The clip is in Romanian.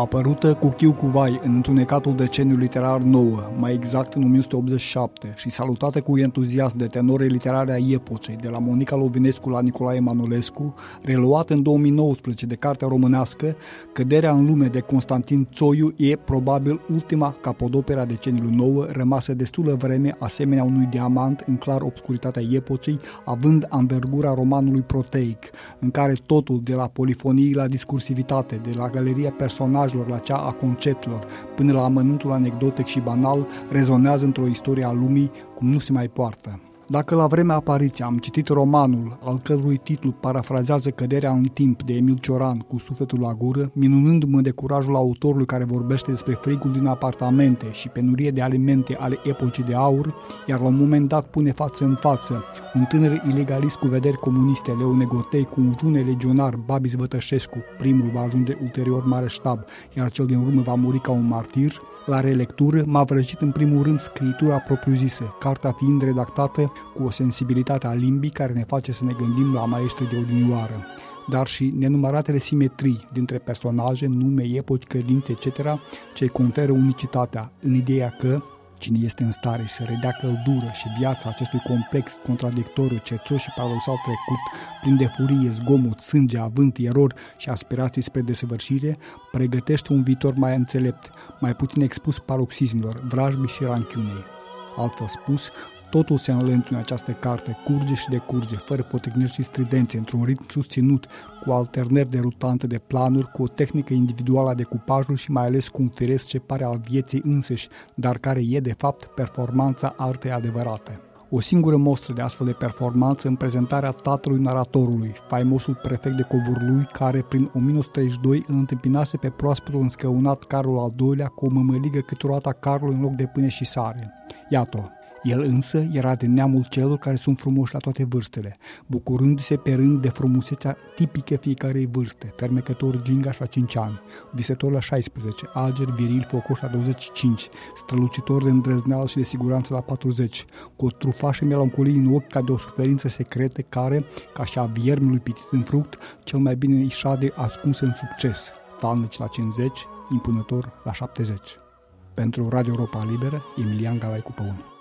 apărută cu chiu cu vai în întunecatul deceniu literar nouă, mai exact în 1987, și salutată cu entuziasm de tenore literare a epocei, de la Monica Lovinescu la Nicolae Manolescu, reluată în 2019 de cartea românească, Căderea în lume de Constantin Țoiu e probabil ultima capodopera deceniului nouă, rămasă destulă vreme asemenea unui diamant în clar obscuritatea epocei, având anvergura romanului proteic, în care totul, de la polifonie la discursivitate, de la galeria personaj personajelor, la cea a conceptelor, până la amănuntul anecdotic și banal, rezonează într-o istorie a lumii cum nu se mai poartă. Dacă la vremea apariției am citit romanul, al cărui titlu parafrazează căderea în timp de Emil Cioran cu sufletul la gură, minunându-mă de curajul autorului care vorbește despre frigul din apartamente și penurie de alimente ale epocii de aur, iar la un moment dat pune față în față un tânăr ilegalist cu vederi comuniste, Leone Gotei, cu un june legionar, Babis Vătășescu, primul va ajunge ulterior mare ștab, iar cel din urmă va muri ca un martir, la relectură m-a vrăjit în primul rând scritura propriu-zisă, cartea fiind redactată cu o sensibilitate a limbii care ne face să ne gândim la maestri de odinioară dar și nenumăratele simetrii dintre personaje, nume, epoci, credințe, etc., ce conferă unicitatea în ideea că Cine este în stare să redea căldură și viața acestui complex, contradictoriu, cerțos și paradoxal trecut, plin de furie, zgomot, sânge, avânt, erori și aspirații spre desăvârșire, pregătește un viitor mai înțelept, mai puțin expus paroxismilor, vrajbii și ranchiunei. Altfel spus, Totul se înlănțuie în această carte, curge și decurge, fără potigniri și stridențe, într-un ritm susținut, cu alternări derutante de planuri, cu o tehnică individuală a decupajului și mai ales cu un firesc ce pare al vieții înseși, dar care e de fapt performanța artei adevărate. O singură mostră de astfel de performanță în prezentarea tatălui naratorului, faimosul prefect de Covurlui, care prin 1932 îl întâmpinase pe proaspetul înscăunat Carol al II-lea cu o mămăligă câteodată Carol în loc de pâine și sare. Iată, el însă era de neamul celor care sunt frumoși la toate vârstele, bucurându-se pe rând de frumusețea tipică fiecarei vârste, fermecător gingaș la 5 ani, visător la 16, alger, viril, focoș la 25, strălucitor de îndrăzneală și de siguranță la 40, cu o trufașă melancolie în ochi ca de o suferință secretă care, ca și a viermului pitit în fruct, cel mai bine îi șade ascuns în succes, falnici la 50, impunător la 70. Pentru Radio Europa Liberă, Emilian Galai Cupăun.